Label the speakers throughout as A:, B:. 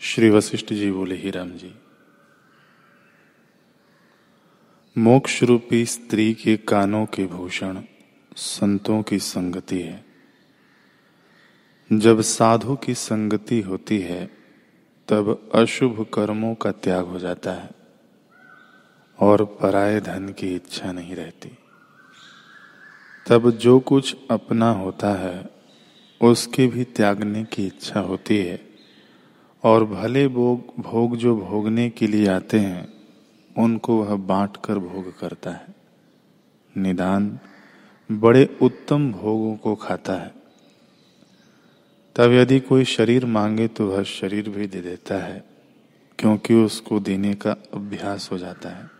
A: श्री वशिष्ठ जी बोले, ही राम जी मोक्ष रूपी स्त्री के कानों के भूषण संतों की संगति है। जब साधु की संगति होती है, तब अशुभ कर्मों का त्याग हो जाता है और पराये धन की इच्छा नहीं रहती। तब जो कुछ अपना होता है, उसके भी त्यागने की इच्छा होती है। और भले भोग भोग जो भोगने के लिए आते हैं, उनको वह बांट कर भोग करता है। निदान बड़े उत्तम भोगों को खाता है। तब यदि कोई शरीर मांगे तो वह शरीर भी दे देता है, क्योंकि उसको देने का अभ्यास हो जाता है।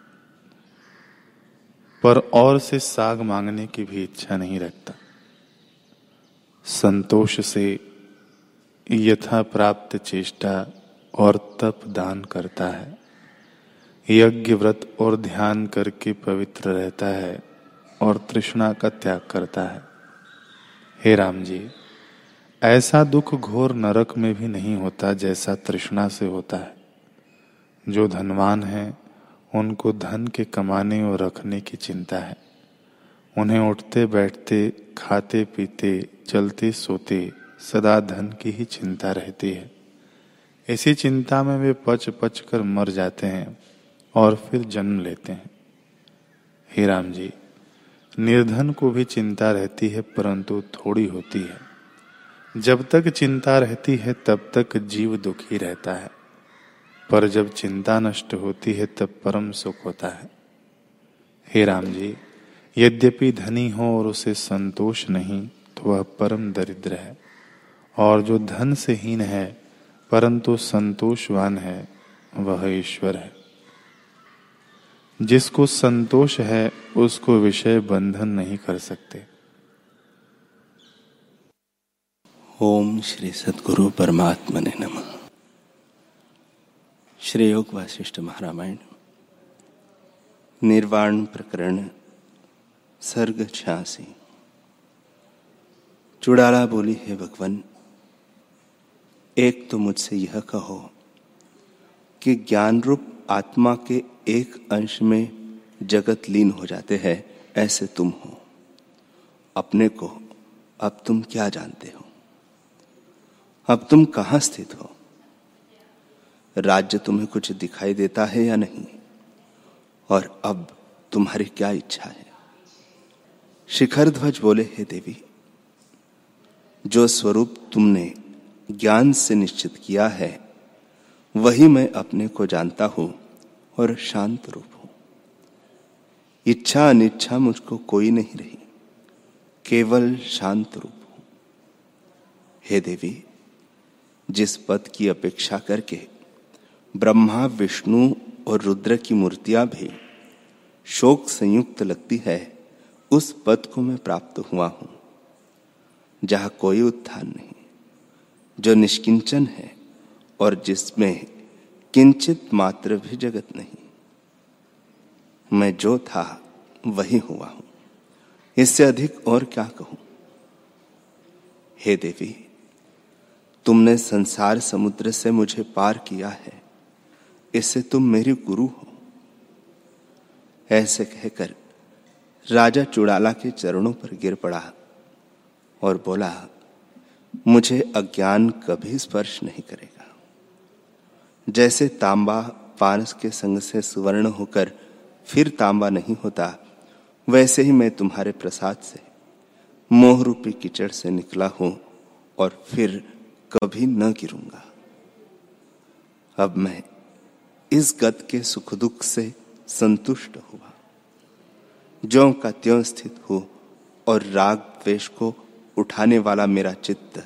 A: पर और से साग मांगने की भी इच्छा नहीं रखता। संतोष से यथा प्राप्त चेष्टा और तप दान करता है। यज्ञ व्रत और ध्यान करके पवित्र रहता है और तृष्णा का त्याग करता है। हे राम जी ऐसा दुख घोर नरक में भी नहीं होता जैसा तृष्णा से होता है। जो धनवान है, उनको धन के कमाने और रखने की चिंता है। उन्हें उठते बैठते, खाते पीते, चलते सोते सदा धन की ही चिंता रहती है। इसी चिंता में वे पच पच कर मर जाते हैं और फिर जन्म लेते हैं। हे राम जी, निर्धन को भी चिंता रहती है, परंतु थोड़ी होती है। जब तक चिंता रहती है, तब तक जीव दुखी रहता है। पर जब चिंता नष्ट होती है, तब परम सुख होता है। हे राम जी, यद्यपि धनी हो और उसे संतोष नहीं तो वह परम दरिद्र है। और जो धन से हीन है, परंतु संतोषवान है, वह ईश्वर है। जिसको संतोष है, उसको विषय बंधन नहीं कर सकते।
B: ओम श्री सदगुरु परमात्मा ने नम। श्री योग वासिष्ठ महारामायण। निर्वाण प्रकरण, सर्ग छियासी। चुड़ाला बोली, है भगवान एक तो मुझसे यह कहो कि ज्ञान रूप आत्मा के एक अंश में जगत लीन हो जाते हैं, ऐसे तुम हो। अपने को अब तुम क्या जानते हो? अब तुम कहाँ स्थित हो? राज्य तुम्हें कुछ दिखाई देता है या नहीं? और अब तुम्हारी क्या इच्छा है? शिखर ध्वज बोले, हे देवी, जो स्वरूप तुमने ज्ञान से निश्चित किया है, वही मैं अपने को जानता हूँ और शांत रूप हूँ। इच्छा अनिच्छा मुझको कोई नहीं रही, केवल शांत रूप हूँ। हे देवी, जिस पद की अपेक्षा करके ब्रह्मा, विष्णु और रुद्र की मूर्तियाँ भी शोक संयुक्त लगती है, उस पद को मैं प्राप्त हुआ हूँ, जहाँ कोई उत्थान नहीं। जो निष्किंचन है और जिसमें किंचित मात्र भी जगत नहीं। मैं जो था, वही हुआ हूँ। इससे अधिक और क्या कहूँ? हे देवी, तुमने संसार समुद्र से मुझे पार किया है। इससे तुम मेरी गुरु हो। ऐसे कहकर राजा चुड़ाला के चरणों पर गिर पड़ा और बोला मुझे अज्ञान कभी स्पर्श नहीं करेगा। जैसे तांबा पारस के संग से सुवर्ण होकर फिर तांबा नहीं होता, वैसे ही मैं तुम्हारे प्रसाद से, मोह रूपी कीचड़ से निकला हूँ और फिर कभी न गिरूँगा। अब मैं इस गत के सुख दुख से संतुष्ट हुआ। जो का त्यों स्थित हो और राग द्वेष को उठाने वाला मेरा चित्त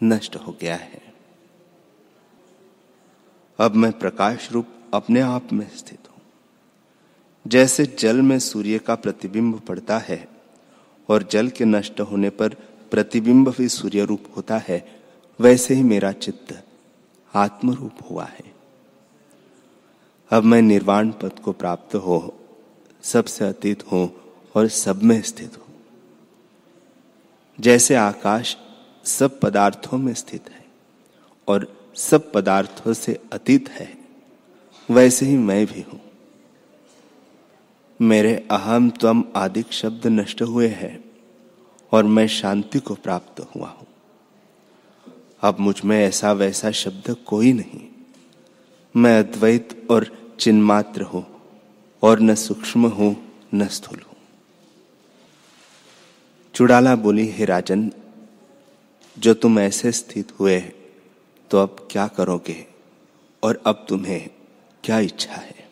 B: नष्ट हो गया है। अब मैं प्रकाश रूप अपने आप में स्थित हूँ। जैसे जल में सूर्य का प्रतिबिंब पड़ता है और जल के नष्ट होने पर प्रतिबिंब भी सूर्य रूप होता है, वैसे ही मेरा चित्त आत्म रूप हुआ है। अब मैं निर्वाण पद को प्राप्त हो, सबसे अतीत हूँ और सब में स्थित हूँ। जैसे आकाश सब पदार्थों में स्थित है और सब पदार्थों से अतीत है, वैसे ही मैं भी हूँ। मेरे अहम त्वम आदि शब्द नष्ट हुए हैं और मैं शांति को प्राप्त हुआ हूँ। अब मुझमें ऐसा वैसा शब्द कोई नहीं। मैं अद्वैत और चिन्मात्र हूँ और न सूक्ष्म हूँ, न स्थूल चुड़ाला बोली, हे राजन, जो तुम ऐसे स्थित हुए तो अब क्या करोगे? और अब तुम्हें क्या इच्छा है?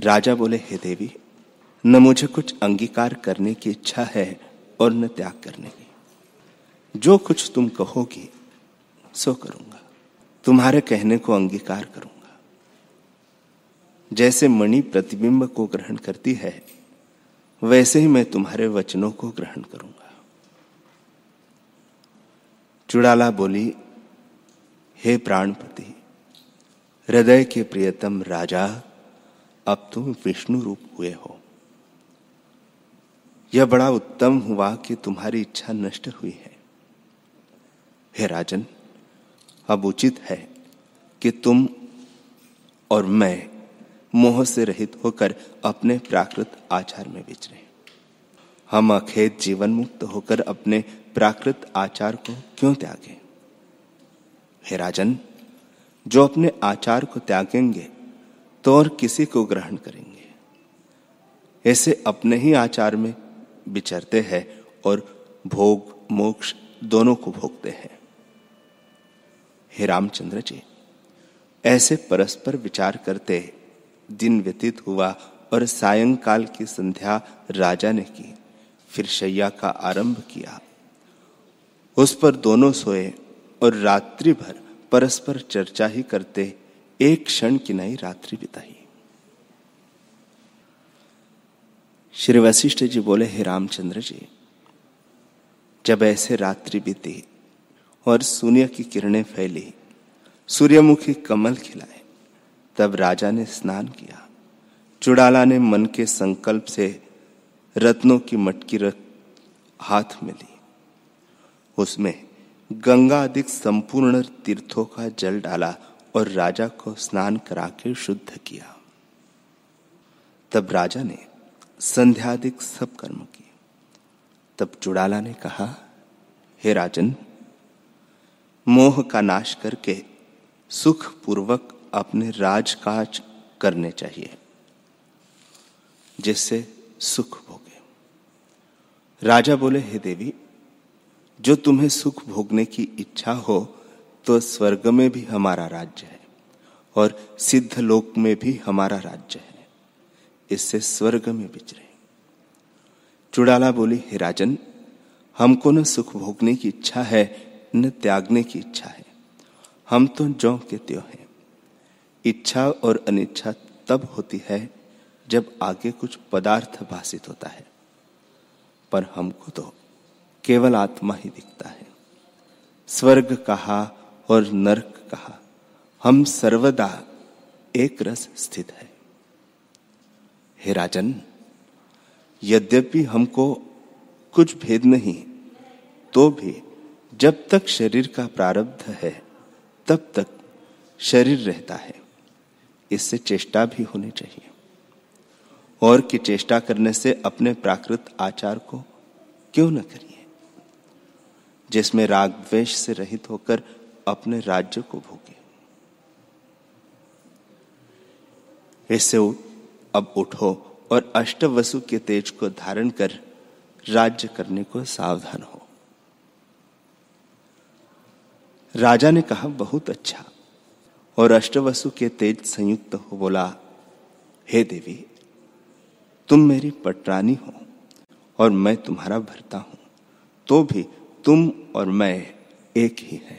B: राजा बोले, हे देवी, न मुझे कुछ अंगीकार करने की इच्छा है और न त्याग करने की। जो कुछ तुम कहोगी, सो करूँगा। तुम्हारे कहने को अंगीकार करूँगा। जैसे मणि प्रतिबिंब को ग्रहण करती है वैसे ही मैं तुम्हारे वचनों को ग्रहण करूँगा। चुड़ाला बोली, हे प्राणपति, हृदय के प्रियतम राजा, अब तुम विष्णु रूप हुए हो। यह बड़ा उत्तम हुआ कि तुम्हारी इच्छा नष्ट हुई है। हे राजन, अब उचित है कि तुम और मैं मोह से रहित होकर अपने प्राकृत आचार में विचरे। हम अखेत जीवन मुक्त होकर अपने प्राकृत आचार को क्यों त्यागें? हे राजन, जो अपने आचार को त्यागेंगे तो और किसी को ग्रहण करेंगे। ऐसे अपने ही आचार में विचरते हैं और भोग, मोक्ष दोनों को भोगते हैं। हे रामचंद्र जी, ऐसे परस्पर विचार करते दिन व्यतीत हुआ और सायंकाल की संध्या राजा ने की, फिर शैया का आरंभ किया। उस पर दोनों सोए और रात्रि भर परस्पर चर्चा ही करते एक क्षण की नई रात्रि बिताई। श्री वशिष्ठ जी बोले, हे रामचंद्र जी, जब ऐसे रात्रि बीती और सूर्य की किरणें फैली, सूर्यमुखी कमल खिलाए तब राजा ने स्नान किया। चुड़ाला ने मन के संकल्प से रत्नों की मटकी रख हाथ में ली। उसमें गंगा अधिक संपूर्ण तीर्थों का जल डाला और राजा को स्नान करा के शुद्ध किया। तब राजा ने संध्यादिक सब कर्म किए। तब चुड़ाला ने कहा, हे राजन, मोह का नाश करके सुख पूर्वक अपने राजकाज करने चाहिए, जिससे सुख भोगे। राजा बोले, हे देवी, जो तुम्हें सुख भोगने की इच्छा हो तो स्वर्ग में भी हमारा राज्य है और सिद्ध लोक में भी हमारा राज्य है। इससे स्वर्ग में बिचरे चुड़ाला बोली, हे राजन, हमको न सुख भोगने की इच्छा है, न त्यागने की इच्छा है। हम तो जौ के त्यो हैं। इच्छा और अनिच्छा तब होती है जब आगे कुछ पदार्थ भाषित होता है। पर हमको तो केवल आत्मा ही दिखता है। स्वर्ग कहा और नरक कहा, हम सर्वदा एक रस स्थित है। हे राजन, यद्यपि हमको कुछ भेद नहीं तो भी जब तक शरीर का प्रारब्ध है, तब तक शरीर रहता है। इससे चेष्टा भी होनी चाहिए। और की चेष्टा करने से अपने प्राकृत आचार को क्यों न करिए? जिसमें राग द्वेष से रहित होकर अपने राज्य को भोगे। इससे अब उठो और अष्टवसु के तेज को धारण कर राज्य करने को सावधान हो। राजा ने कहा, बहुत अच्छा। और अष्टवसु के तेज संयुक्त हो बोला, हे देवी, तुम मेरी पटरानी हो और मैं तुम्हारा भरता हूँ तो भी तुम और मैं एक ही है।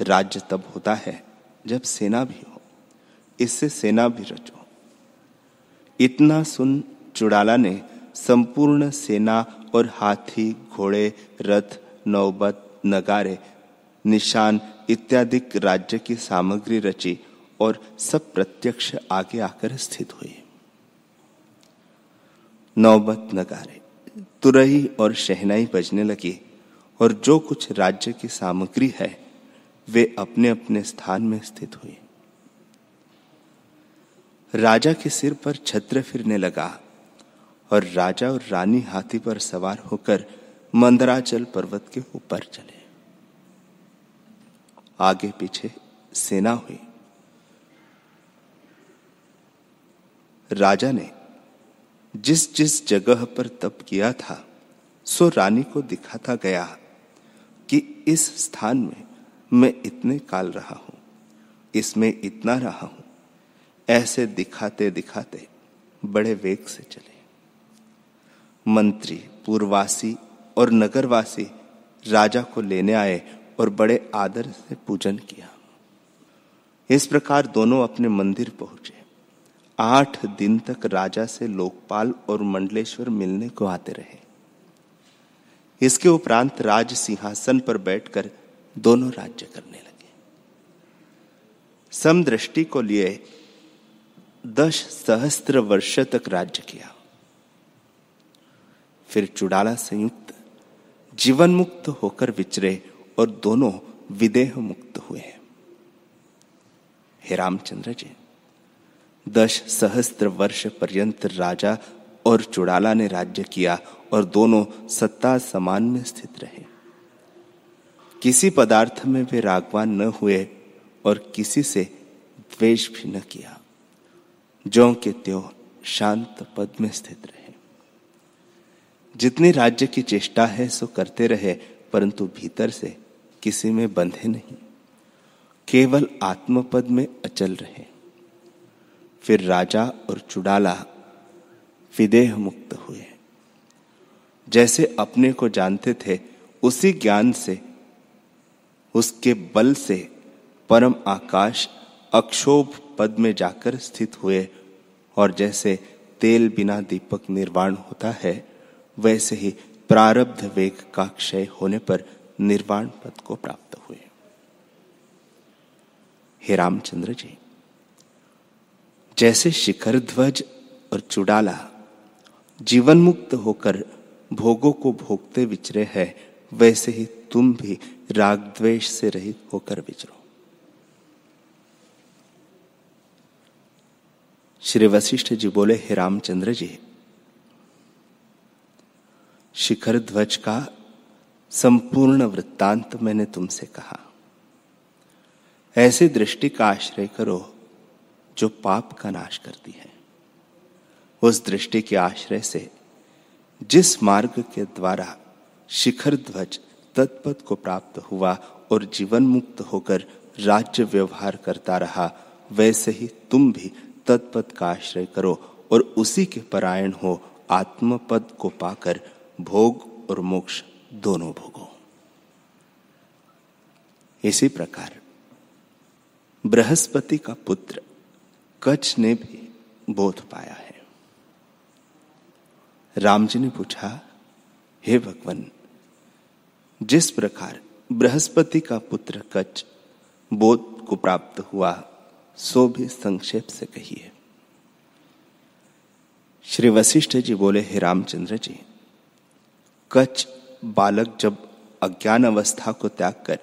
B: राज्य तब होता है जब सेना भी हो, इससे सेना भी रचो। इतना सुन चुड़ाला ने संपूर्ण सेना और हाथी, घोड़े, रथ, नौबत, नगारे निशान इत्यादि राज्य की सामग्री रची और सब प्रत्यक्ष आगे आकर स्थित हुए नौबत नगारे। तुरही और शहनाई बजने लगी और जो कुछ राज्य की सामग्री है, वे अपने अपने स्थान में स्थित हुए राजा के सिर पर छत्र फिरने लगा और राजा और रानी हाथी पर सवार होकर मंदराचल पर्वत के ऊपर चले। आगे पीछे सेना हुई। राजा ने जिस जिस जगह पर तप किया था, सो रानी को दिखाता गया कि इस स्थान में मैं इतने काल रहा हूँ, इसमें इतना रहा हूँ। ऐसे दिखाते दिखाते बड़े वेग से चले। मंत्री, पूर्ववासी और नगरवासी राजा को लेने आए और बड़े आदर से पूजन किया। इस प्रकार दोनों अपने मंदिर पहुँचे। आठ दिन तक राजा से लोकपाल और मंडलेश्वर मिलने को आते रहे। इसके उपरांत राज सिंहासन पर बैठकर दोनों राज्य करने लगे। समदृष्टि को लिए दस सहस्त्र वर्ष तक राज्य किया। फिर चुड़ाला संयुक्त जीवन मुक्त होकर विचरे और दोनों विदेह मुक्त हुए हैं। हे रामचंद्र जी, दस सहस्त्र वर्ष पर्यंत राजा और चुड़ाला ने राज्य किया और दोनों सत्ता समान में स्थित रहे। किसी पदार्थ में वे रागवान न हुए और किसी से द्वेष भी न किया। जो के त्यो शांत पद में स्थित रहे। जितनी राज्य की चेष्टा है, सो करते रहे, परंतु भीतर से किसी में बंधे नहीं, केवल आत्मपद में अचल रहे। फिर राजा और चुड़ाला विदेह मुक्त हुए। जैसे अपने को जानते थे, उसी ज्ञान से, उसके बल से परम आकाश अक्षोभ पद में जाकर स्थित हुए। और जैसे तेल बिना दीपक निर्वाण होता है, वैसे ही प्रारब्ध वेग का क्षय होने पर निर्वाण पद को प्राप्त हुए। हे रामचंद्र जी, जैसे शिखर ध्वज और चुड़ाला जीवन मुक्त होकर भोगों को भोगते विचरे है, वैसे ही तुम भी राग द्वेष से रहित होकर विचरो। श्री वशिष्ठ जी बोले, हे रामचंद्र जी, शिखर ध्वज का संपूर्ण वृत्तांत मैंने तुमसे कहा। ऐसी दृष्टि का आश्रय करो जो पाप का नाश करती है। उस दृष्टि के आश्रय से जिस मार्ग के द्वारा शिखर ध्वज तत्पद को प्राप्त हुआ और जीवन मुक्त होकर राज्य व्यवहार करता रहा, वैसे ही तुम भी तत्पद का आश्रय करो और उसी के परायण हो आत्मपद को पाकर भोग और मोक्ष दोनों भोगो। इसी प्रकार, बृहस्पति का पुत्र कच्छ ने भी बोध पाया है। राम जी ने पूछा, हे भगवान, जिस प्रकार बृहस्पति का पुत्र कच्छ बोध को प्राप्त हुआ, सो भी संक्षेप से कहिए। श्री वशिष्ठ जी बोले, हे रामचंद्र जी, कच्छ बालक जब अज्ञान अवस्था को त्याग कर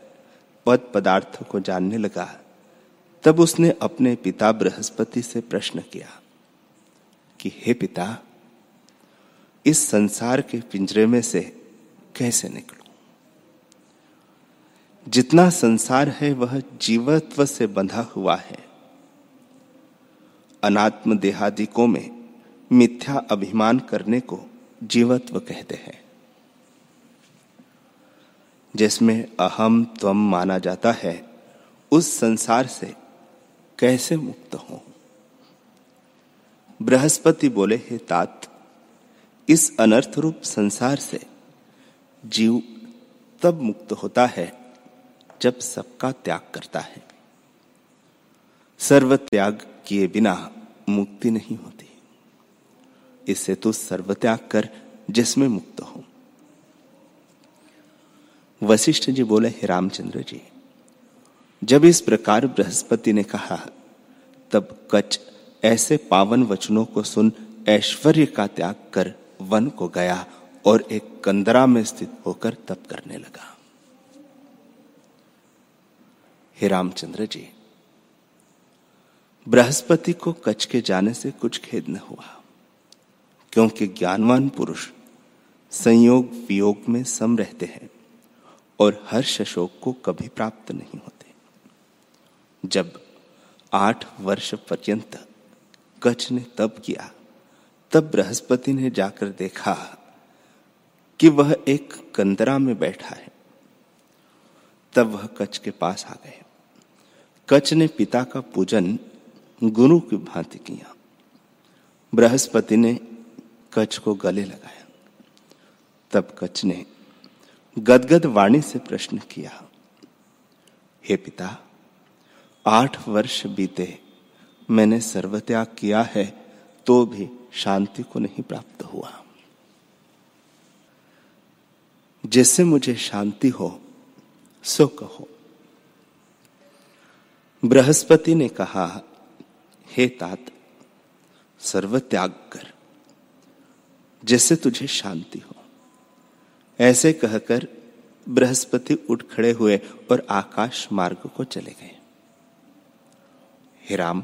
B: पद पदार्थ को जानने लगा, तब उसने अपने पिता बृहस्पति से प्रश्न किया कि, हे पिता, इस संसार के पिंजरे में से कैसे निकलूं? जितना संसार है वह जीवत्व से बंधा हुआ है। अनात्म देहादिकों में मिथ्या अभिमान करने को जीवत्व कहते हैं। जिसमें अहम त्वम माना जाता है, उस संसार से कैसे मुक्त हो? बृहस्पति बोले, हे तात, इस अनर्थ रूप संसार से जीव तब मुक्त होता है जब सबका त्याग करता है। सर्व त्याग किए बिना मुक्ति नहीं होती। इससे तो सर्व त्याग कर जिसमें मुक्त हो। वशिष्ठ जी बोले, हे रामचंद्र जी, जब इस प्रकार बृहस्पति ने कहा, तब कच ऐसे पावन वचनों को सुन ऐश्वर्य का त्याग कर वन को गया और एक कंदरा में स्थित होकर तप करने लगा। हे रामचंद्र जी, बृहस्पति को कच्छ के जाने से कुछ खेद न हुआ, क्योंकि ज्ञानवान पुरुष संयोग वियोग में सम रहते हैं। और हर्ष शोक को कभी प्राप्त नहीं होते। जब आठ वर्ष पर्यंत कच ने तप किया, तब बृहस्पति ने जाकर देखा कि वह एक कंदरा में बैठा है। तब वह कच्छ के पास आ गए। कच्छ ने पिता का पूजन गुरु की भांति किया। बृहस्पति ने कच्छ को गले लगाया। तब कच्छ ने गदगद वाणी से प्रश्न किया, हे पिता, आठ वर्ष बीते, मैंने सर्वत्याग किया है तो भी शांति को नहीं प्राप्त हुआ। जिससे मुझे शांति हो, सो कहो। बृहस्पति ने कहा, हे तात सर्व त्याग कर, जिससे तुझे शांति हो। ऐसे कहकर बृहस्पति उठ खड़े हुए और आकाश मार्ग को चले गए। राम,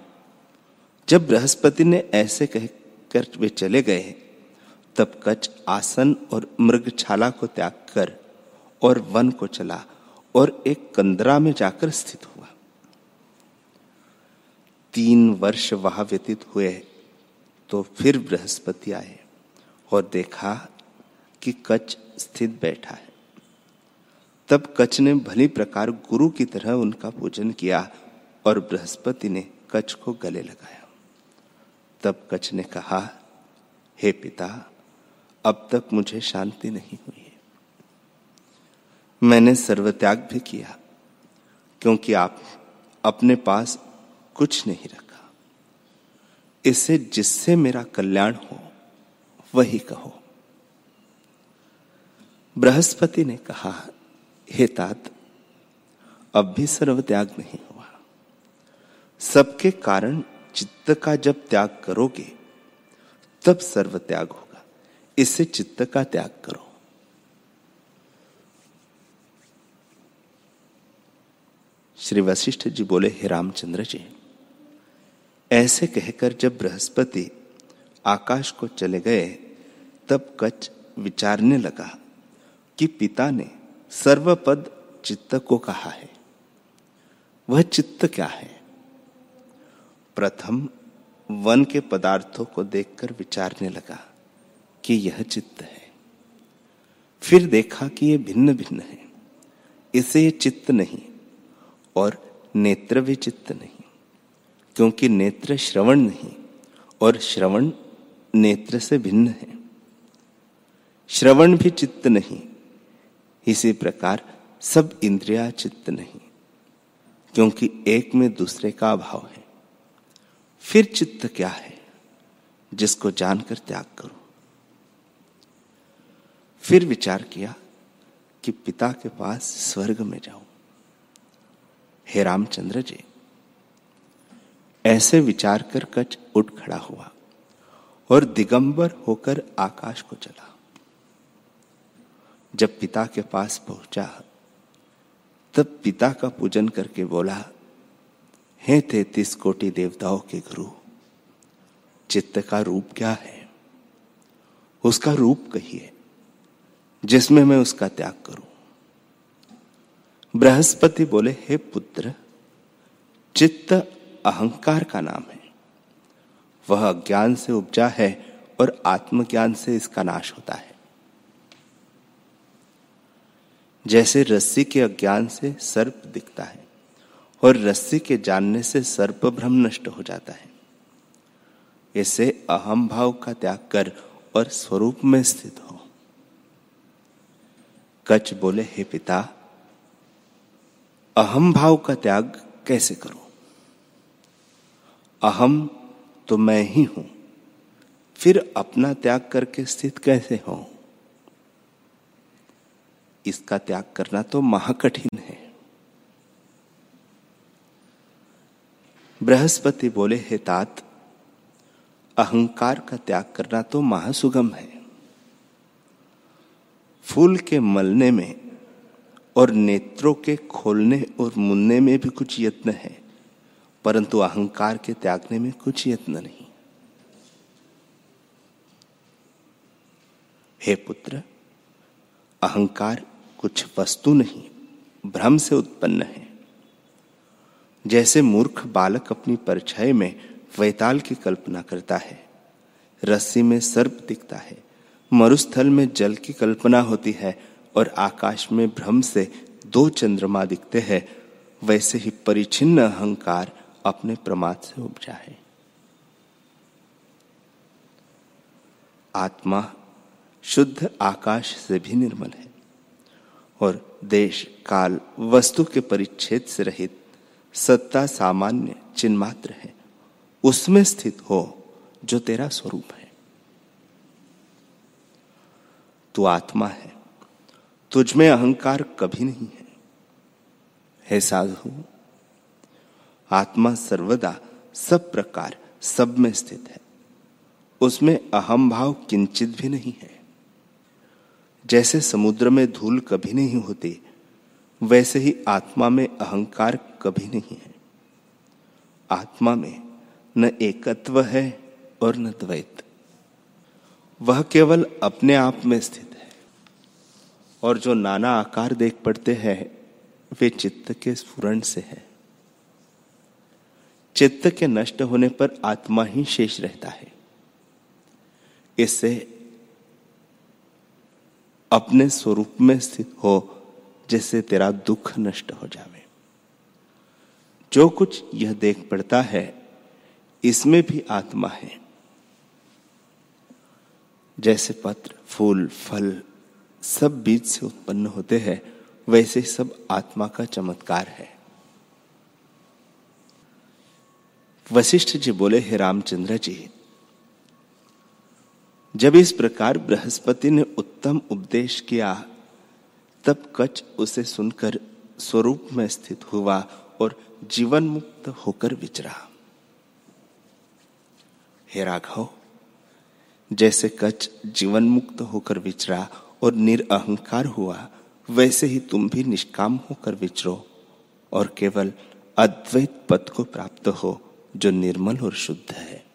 B: जब बृहस्पति ने ऐसे कहकर वे चले गए, तब कच आसन और मृगछाला को त्याग कर और वन को चला और एक कंदरा में जाकर स्थित हुआ। तीन वर्ष वहाँ व्यतीत हुए तो फिर बृहस्पति आए और देखा कि कच स्थित बैठा है। तब कच ने भली प्रकार गुरु की तरह उनका पूजन किया और बृहस्पति ने कच को गले लगाया। तब कच ने कहा, हे पिता, अब तक मुझे शांति नहीं हुई है। मैंने सर्वत्याग भी किया, क्योंकि आप अपने पास कुछ नहीं रखा। इसे जिससे मेरा कल्याण हो, वही कहो। बृहस्पति ने कहा, हे तात, अब भी सर्व त्याग नहीं हुआ। सबके कारण चित्त का जब त्याग करोगे, तब सर्व त्याग होगा। इससे चित्त का त्याग करो। श्री वशिष्ठ जी बोले, हे रामचंद्र जी, ऐसे कहकर जब बृहस्पति आकाश को चले गए, तब कच विचारने लगा। कि पिता ने सर्वपद चित्त को कहा है। वह चित्त क्या है? प्रथम वन के पदार्थों को देखकर विचारने लगा कि यह चित्त है। फिर देखा कि यह भिन्न भिन्न है। इसे चित्त नहीं और नेत्र भी चित्त नहीं, क्योंकि नेत्र श्रवण नहीं और श्रवण नेत्र से भिन्न है। श्रवण भी चित्त नहीं इसी प्रकार सब इंद्रिया चित्त नहीं, क्योंकि एक में दूसरे का अभाव है। फिर चित्त क्या है, जिसको जानकर त्याग करो। फिर विचार किया कि पिता के पास स्वर्ग में जाऊँ। हे रामचंद्र जी, ऐसे विचार कर कच उठ खड़ा हुआ और दिगंबर होकर आकाश को चला। जब पिता के पास पहुँचा, तब पिता का पूजन करके बोला, हे तैतीस कोटि देवताओं के गुरु, चित्त का रूप क्या है? उसका रूप कहिए, जिसमें मैं उसका त्याग करूँ. बृहस्पति बोले, हे पुत्र, चित्त अहंकार का नाम है। वह अज्ञान से उपजा है और आत्मज्ञान से इसका नाश होता है। जैसे रस्सी के अज्ञान से सर्प दिखता है और रस्सी के जानने से सर्प भ्रम नष्ट हो जाता है। ऐसे अहम भाव का त्याग कर और स्वरूप में स्थित हो। कच बोले, हे पिता अहम भाव का त्याग कैसे करो? अहम तो मैं ही हूँ, फिर अपना त्याग करके स्थित कैसे हो इसका त्याग करना तो महाकठिन है। बृहस्पति बोले, हे तात, अहंकार का त्याग करना तो महासुगम है। फूल के मलने में और नेत्रों के खोलने और मुन्ने में भी कुछ यत्न है, परंतु अहंकार के त्यागने में कुछ यत्न नहीं। हे पुत्र, अहंकार कुछ वस्तु नहीं, भ्रम से उत्पन्न है। जैसे मूर्ख बालक अपनी परछाई में वैताल की कल्पना करता है, रस्सी में सर्प दिखता है, मरुस्थल में जल की कल्पना होती है और आकाश में भ्रम से दो चंद्रमा दिखते हैं, वैसे ही परिचिन्न अहंकार अपने प्रमाद से उपजा है। आत्मा शुद्ध आकाश से भी निर्मल है। और देश, काल, वस्तु के परिच्छेद से रहित सत्ता सामान्य चिन्मात्र है। उसमें स्थित हो जो तेरा स्वरूप है। तू आत्मा है। तुझ में अहंकार कभी नहीं है। हे साधु, आत्मा सर्वदा सब प्रकार, सब में स्थित है। उसमें अहम भाव किंचित भी नहीं है। जैसे समुद्र में धूल कभी नहीं होती, वैसे ही आत्मा में अहंकार कभी नहीं है। आत्मा में न एकत्व है और न द्वैत। वह केवल अपने आप में स्थित है, और जो नाना आकार देख पड़ते हैं, वे चित्त के स्फुरण से है। चित्त के नष्ट होने पर आत्मा ही शेष रहता है। इससे अपने स्वरूप में स्थित हो जैसे तेरा दुख नष्ट हो जावे। जो कुछ यह देख पड़ता है, इसमें भी आत्मा है। जैसे पत्र, फूल, फल सब बीज से उत्पन्न होते हैं, वैसे सब आत्मा का चमत्कार है। वशिष्ठ जी बोले, हे रामचंद्र जी जब इस प्रकार बृहस्पति ने उत्तम उपदेश किया, तब कच उसे सुनकर स्वरूप में स्थित हुआ और जीवन मुक्त होकर विचरा। हे राघव, जैसे कच जीवन मुक्त होकर विचरा और निरअहकार हुआ, वैसे ही तुम भी निष्काम होकर विचरो और केवल अद्वैत पद को प्राप्त हो, जो निर्मल और शुद्ध है।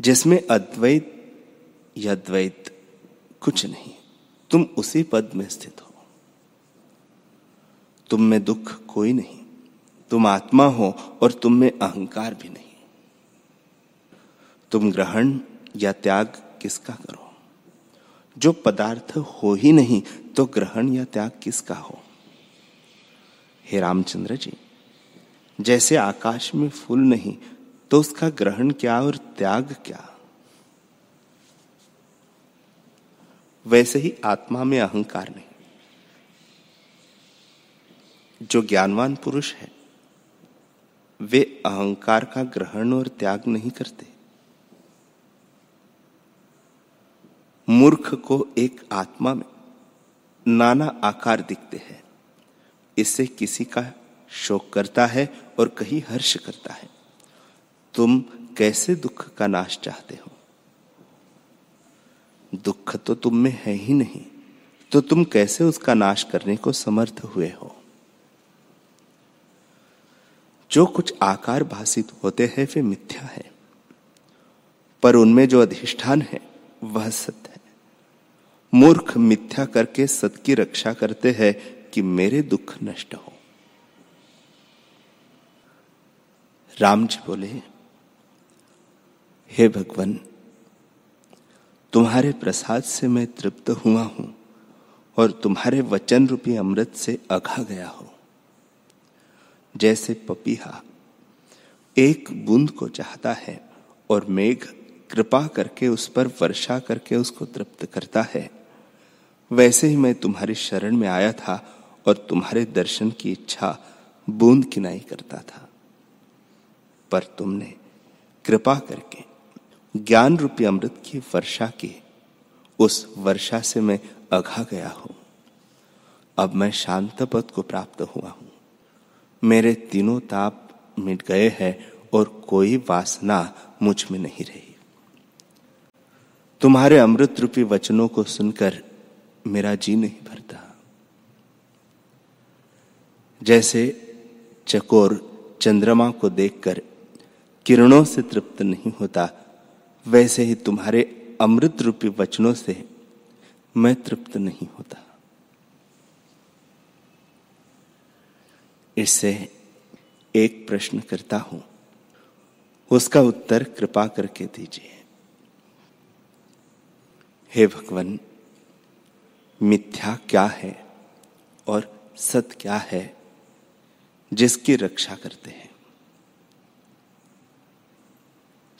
B: जिसमें अद्वैत या द्वैत कुछ नहीं। तुम उसी पद में स्थित हो। तुम में दुख कोई नहीं। तुम आत्मा हो और तुम में अहंकार भी नहीं। तुम ग्रहण या त्याग किसका करो? जो पदार्थ हो ही नहीं तो ग्रहण या त्याग किसका हो? हे रामचंद्र जी, जैसे आकाश में फूल नहीं तो उसका ग्रहण क्या और त्याग क्या? वैसे ही आत्मा में अहंकार नहीं। जो ज्ञानवान पुरुष है, वे अहंकार का ग्रहण और त्याग नहीं करते। मूर्ख को एक आत्मा में नाना आकार दिखते हैं। इससे किसी का शोक करता है और कहीं हर्ष करता है। तुम कैसे दुख का नाश चाहते हो? दुख तो तुम में है ही नहीं तो तुम कैसे उसका नाश करने को समर्थ हुए हो? जो कुछ आकार भाषित होते हैं, वे मिथ्या है, पर उनमें जो अधिष्ठान है, वह सत्य है। मूर्ख मिथ्या करके सत की रक्षा करते हैं कि मेरे दुख नष्ट हो। राम जी बोले हे भगवान, तुम्हारे प्रसाद से मैं तृप्त हुआ हूँ और तुम्हारे वचन रूपी अमृत से अघा गया हो। जैसे पपीहा एक बूंद को चाहता है और मेघ कृपा करके उस पर वर्षा करके उसको तृप्त करता है, वैसे ही मैं तुम्हारी शरण में आया था और तुम्हारे दर्शन की इच्छा बूंद किनाई करता था। पर तुमने कृपा करके ज्ञान रूपी अमृत की वर्षा की, उस वर्षा से मैं अघा गया हूँ। अब मैं शांत पद को प्राप्त हुआ हूँ। मेरे तीनों ताप मिट गए हैं और कोई वासना मुझमें नहीं रही। तुम्हारे अमृत रूपी वचनों को सुनकर मेरा जी नहीं भरता। जैसे चकोर चंद्रमा को देखकर किरणों से तृप्त नहीं होता वैसे ही तुम्हारे अमृत रूपी वचनों से मैं तृप्त नहीं होता। इससे एक प्रश्न करता हूँ, उसका उत्तर कृपा करके दीजिए। हे भगवान, मिथ्या क्या है और सत क्या है जिसकी रक्षा करते हैं?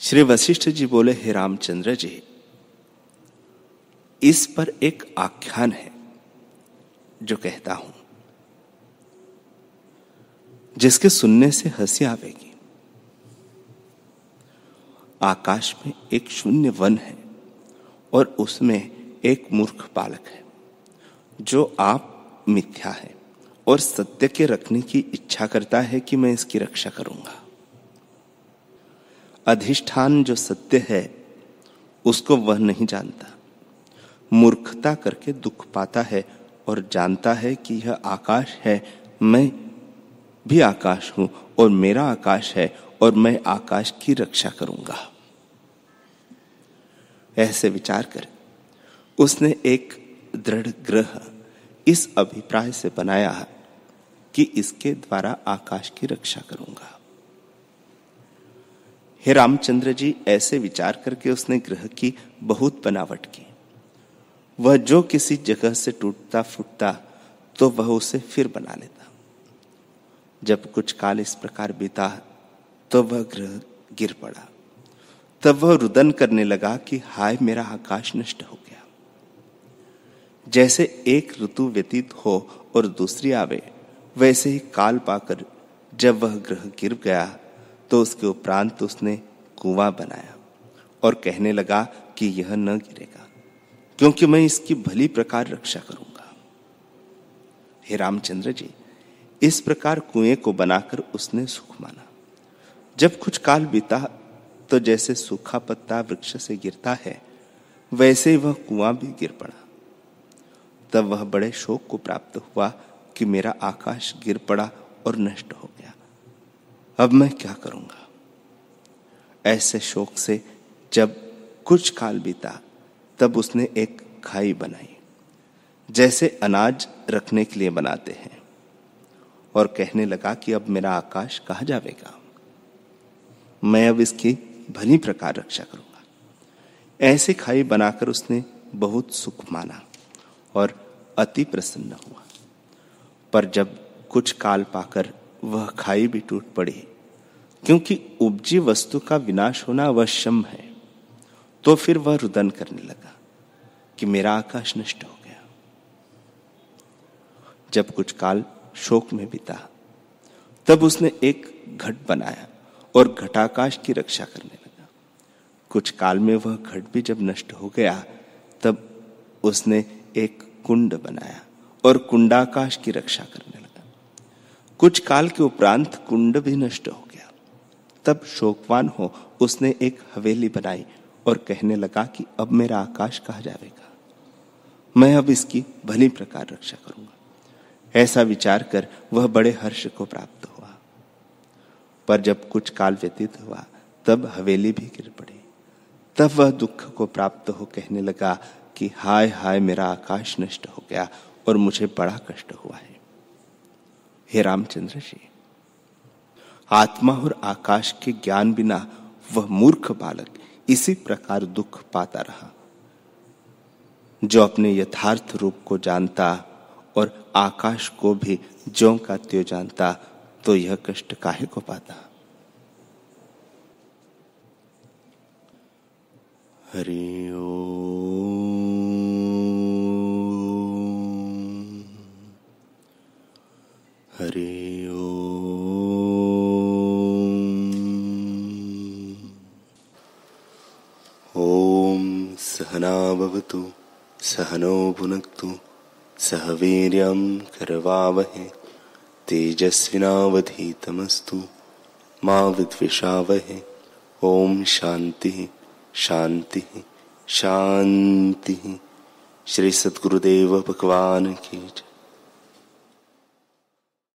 B: श्री वशिष्ठ जी बोले, हे रामचंद्र जी, इस पर एक आख्यान है जो कहता हूँ, जिसके सुनने से हँसी आवेगी। आकाश में एक शून्य वन है और उसमें एक मूर्ख बालक है, जो आप मिथ्या है और सत्य के रखने की इच्छा करता है कि मैं इसकी रक्षा करूँगा। अधिष्ठान जो सत्य है, उसको वह नहीं जानता। मूर्खता करके दुख पाता है और जानता है कि यह आकाश है, मैं भी आकाश हूँ और मेरा आकाश है और मैं आकाश की रक्षा करूँगा। ऐसे विचार कर। उसने एक दृढ़ ग्रह इस अभिप्राय से बनाया कि इसके द्वारा आकाश की रक्षा करूँगा। हे रामचंद्र जी, ऐसे विचार करके उसने ग्रह की बहुत बनावट की। वह जो किसी जगह से टूटता फूटता तो वह उसे फिर बना लेता। जब कुछ काल इस प्रकार बीता तो वह ग्रह गिर पड़ा। तब वह रुदन करने लगा कि, हाय, मेरा आकाश नष्ट हो गया। जैसे एक ऋतु व्यतीत हो और दूसरी आवे, वैसे ही काल पाकर जब वह ग्रह गिर गया तो उसके उपरांत उसने कुआँ बनाया और कहने लगा कि यह न गिरेगा, क्योंकि मैं इसकी भली प्रकार रक्षा करूँगा। हे रामचंद्र जी, इस प्रकार कुएँ को बनाकर उसने सुख माना। जब कुछ काल बीता तो जैसे सूखा पत्ता वृक्ष से गिरता है, वैसे ही वह कुआँ भी गिर पड़ा। तब वह बड़े शोक को प्राप्त हुआ कि मेरा आकाश गिर पड़ा और नष्ट हो अब मैं क्या करूँगा? ऐसे शोक से जब कुछ काल बीता, तब उसने एक खाई बनाई, जैसे अनाज रखने के लिए बनाते हैं, और कहने लगा कि अब मेरा आकाश कहा जाएगा मैं अब इसकी भली प्रकार रक्षा करूँगा। ऐसे खाई बनाकर उसने बहुत सुख माना और अति प्रसन्न हुआ। पर जब कुछ काल पाकर वह खाई भी टूट पड़ी, क्योंकि उपजी वस्तु का विनाश होना अवश्यम है। तो फिर वह रुदन करने लगा कि मेरा आकाश नष्ट हो गया। जब कुछ काल शोक में बिता, तब उसने एक घट बनाया और घटाकाश की रक्षा करने लगा। कुछ काल में वह घट भी जब नष्ट हो गया, तब उसने एक कुंड बनाया और कुंडाकाश की रक्षा करने कुछ काल के उपरांत कुंड भी नष्ट हो गया। तब शोकवान हो, उसने एक हवेली बनाई और कहने लगा कि अब मेरा आकाश कहा जाएगा? मैं अब इसकी भली प्रकार रक्षा करूँगा। ऐसा विचार कर वह बड़े हर्ष को प्राप्त हुआ। पर जब कुछ काल व्यतीत हुआ, तब हवेली भी गिर पड़ी। तब वह दुख को प्राप्त हो कहने लगा कि हाय हाय मेरा आकाश नष्ट हो गया और मुझे बड़ा कष्ट हुआ है। हे रामचंद्र जी, आत्मा और आकाश के ज्ञान बिना वह मूर्ख बालक इसी प्रकार दुख पाता रहा। जो अपने यथार्थ रूप को जानता और आकाश को भी ज्यो का त्यो जानता तो यह कष्ट काहे को पाता? हरि हरि ओम। सहनावतु सहनो भुनक्तु, सह वीर्यं करवावहे, तेजस्विनावधीतमस्तु, मा विद्विषावहे। ओम शांति शांति शांति। श्री सद्गुरुदेव भगवान की जय।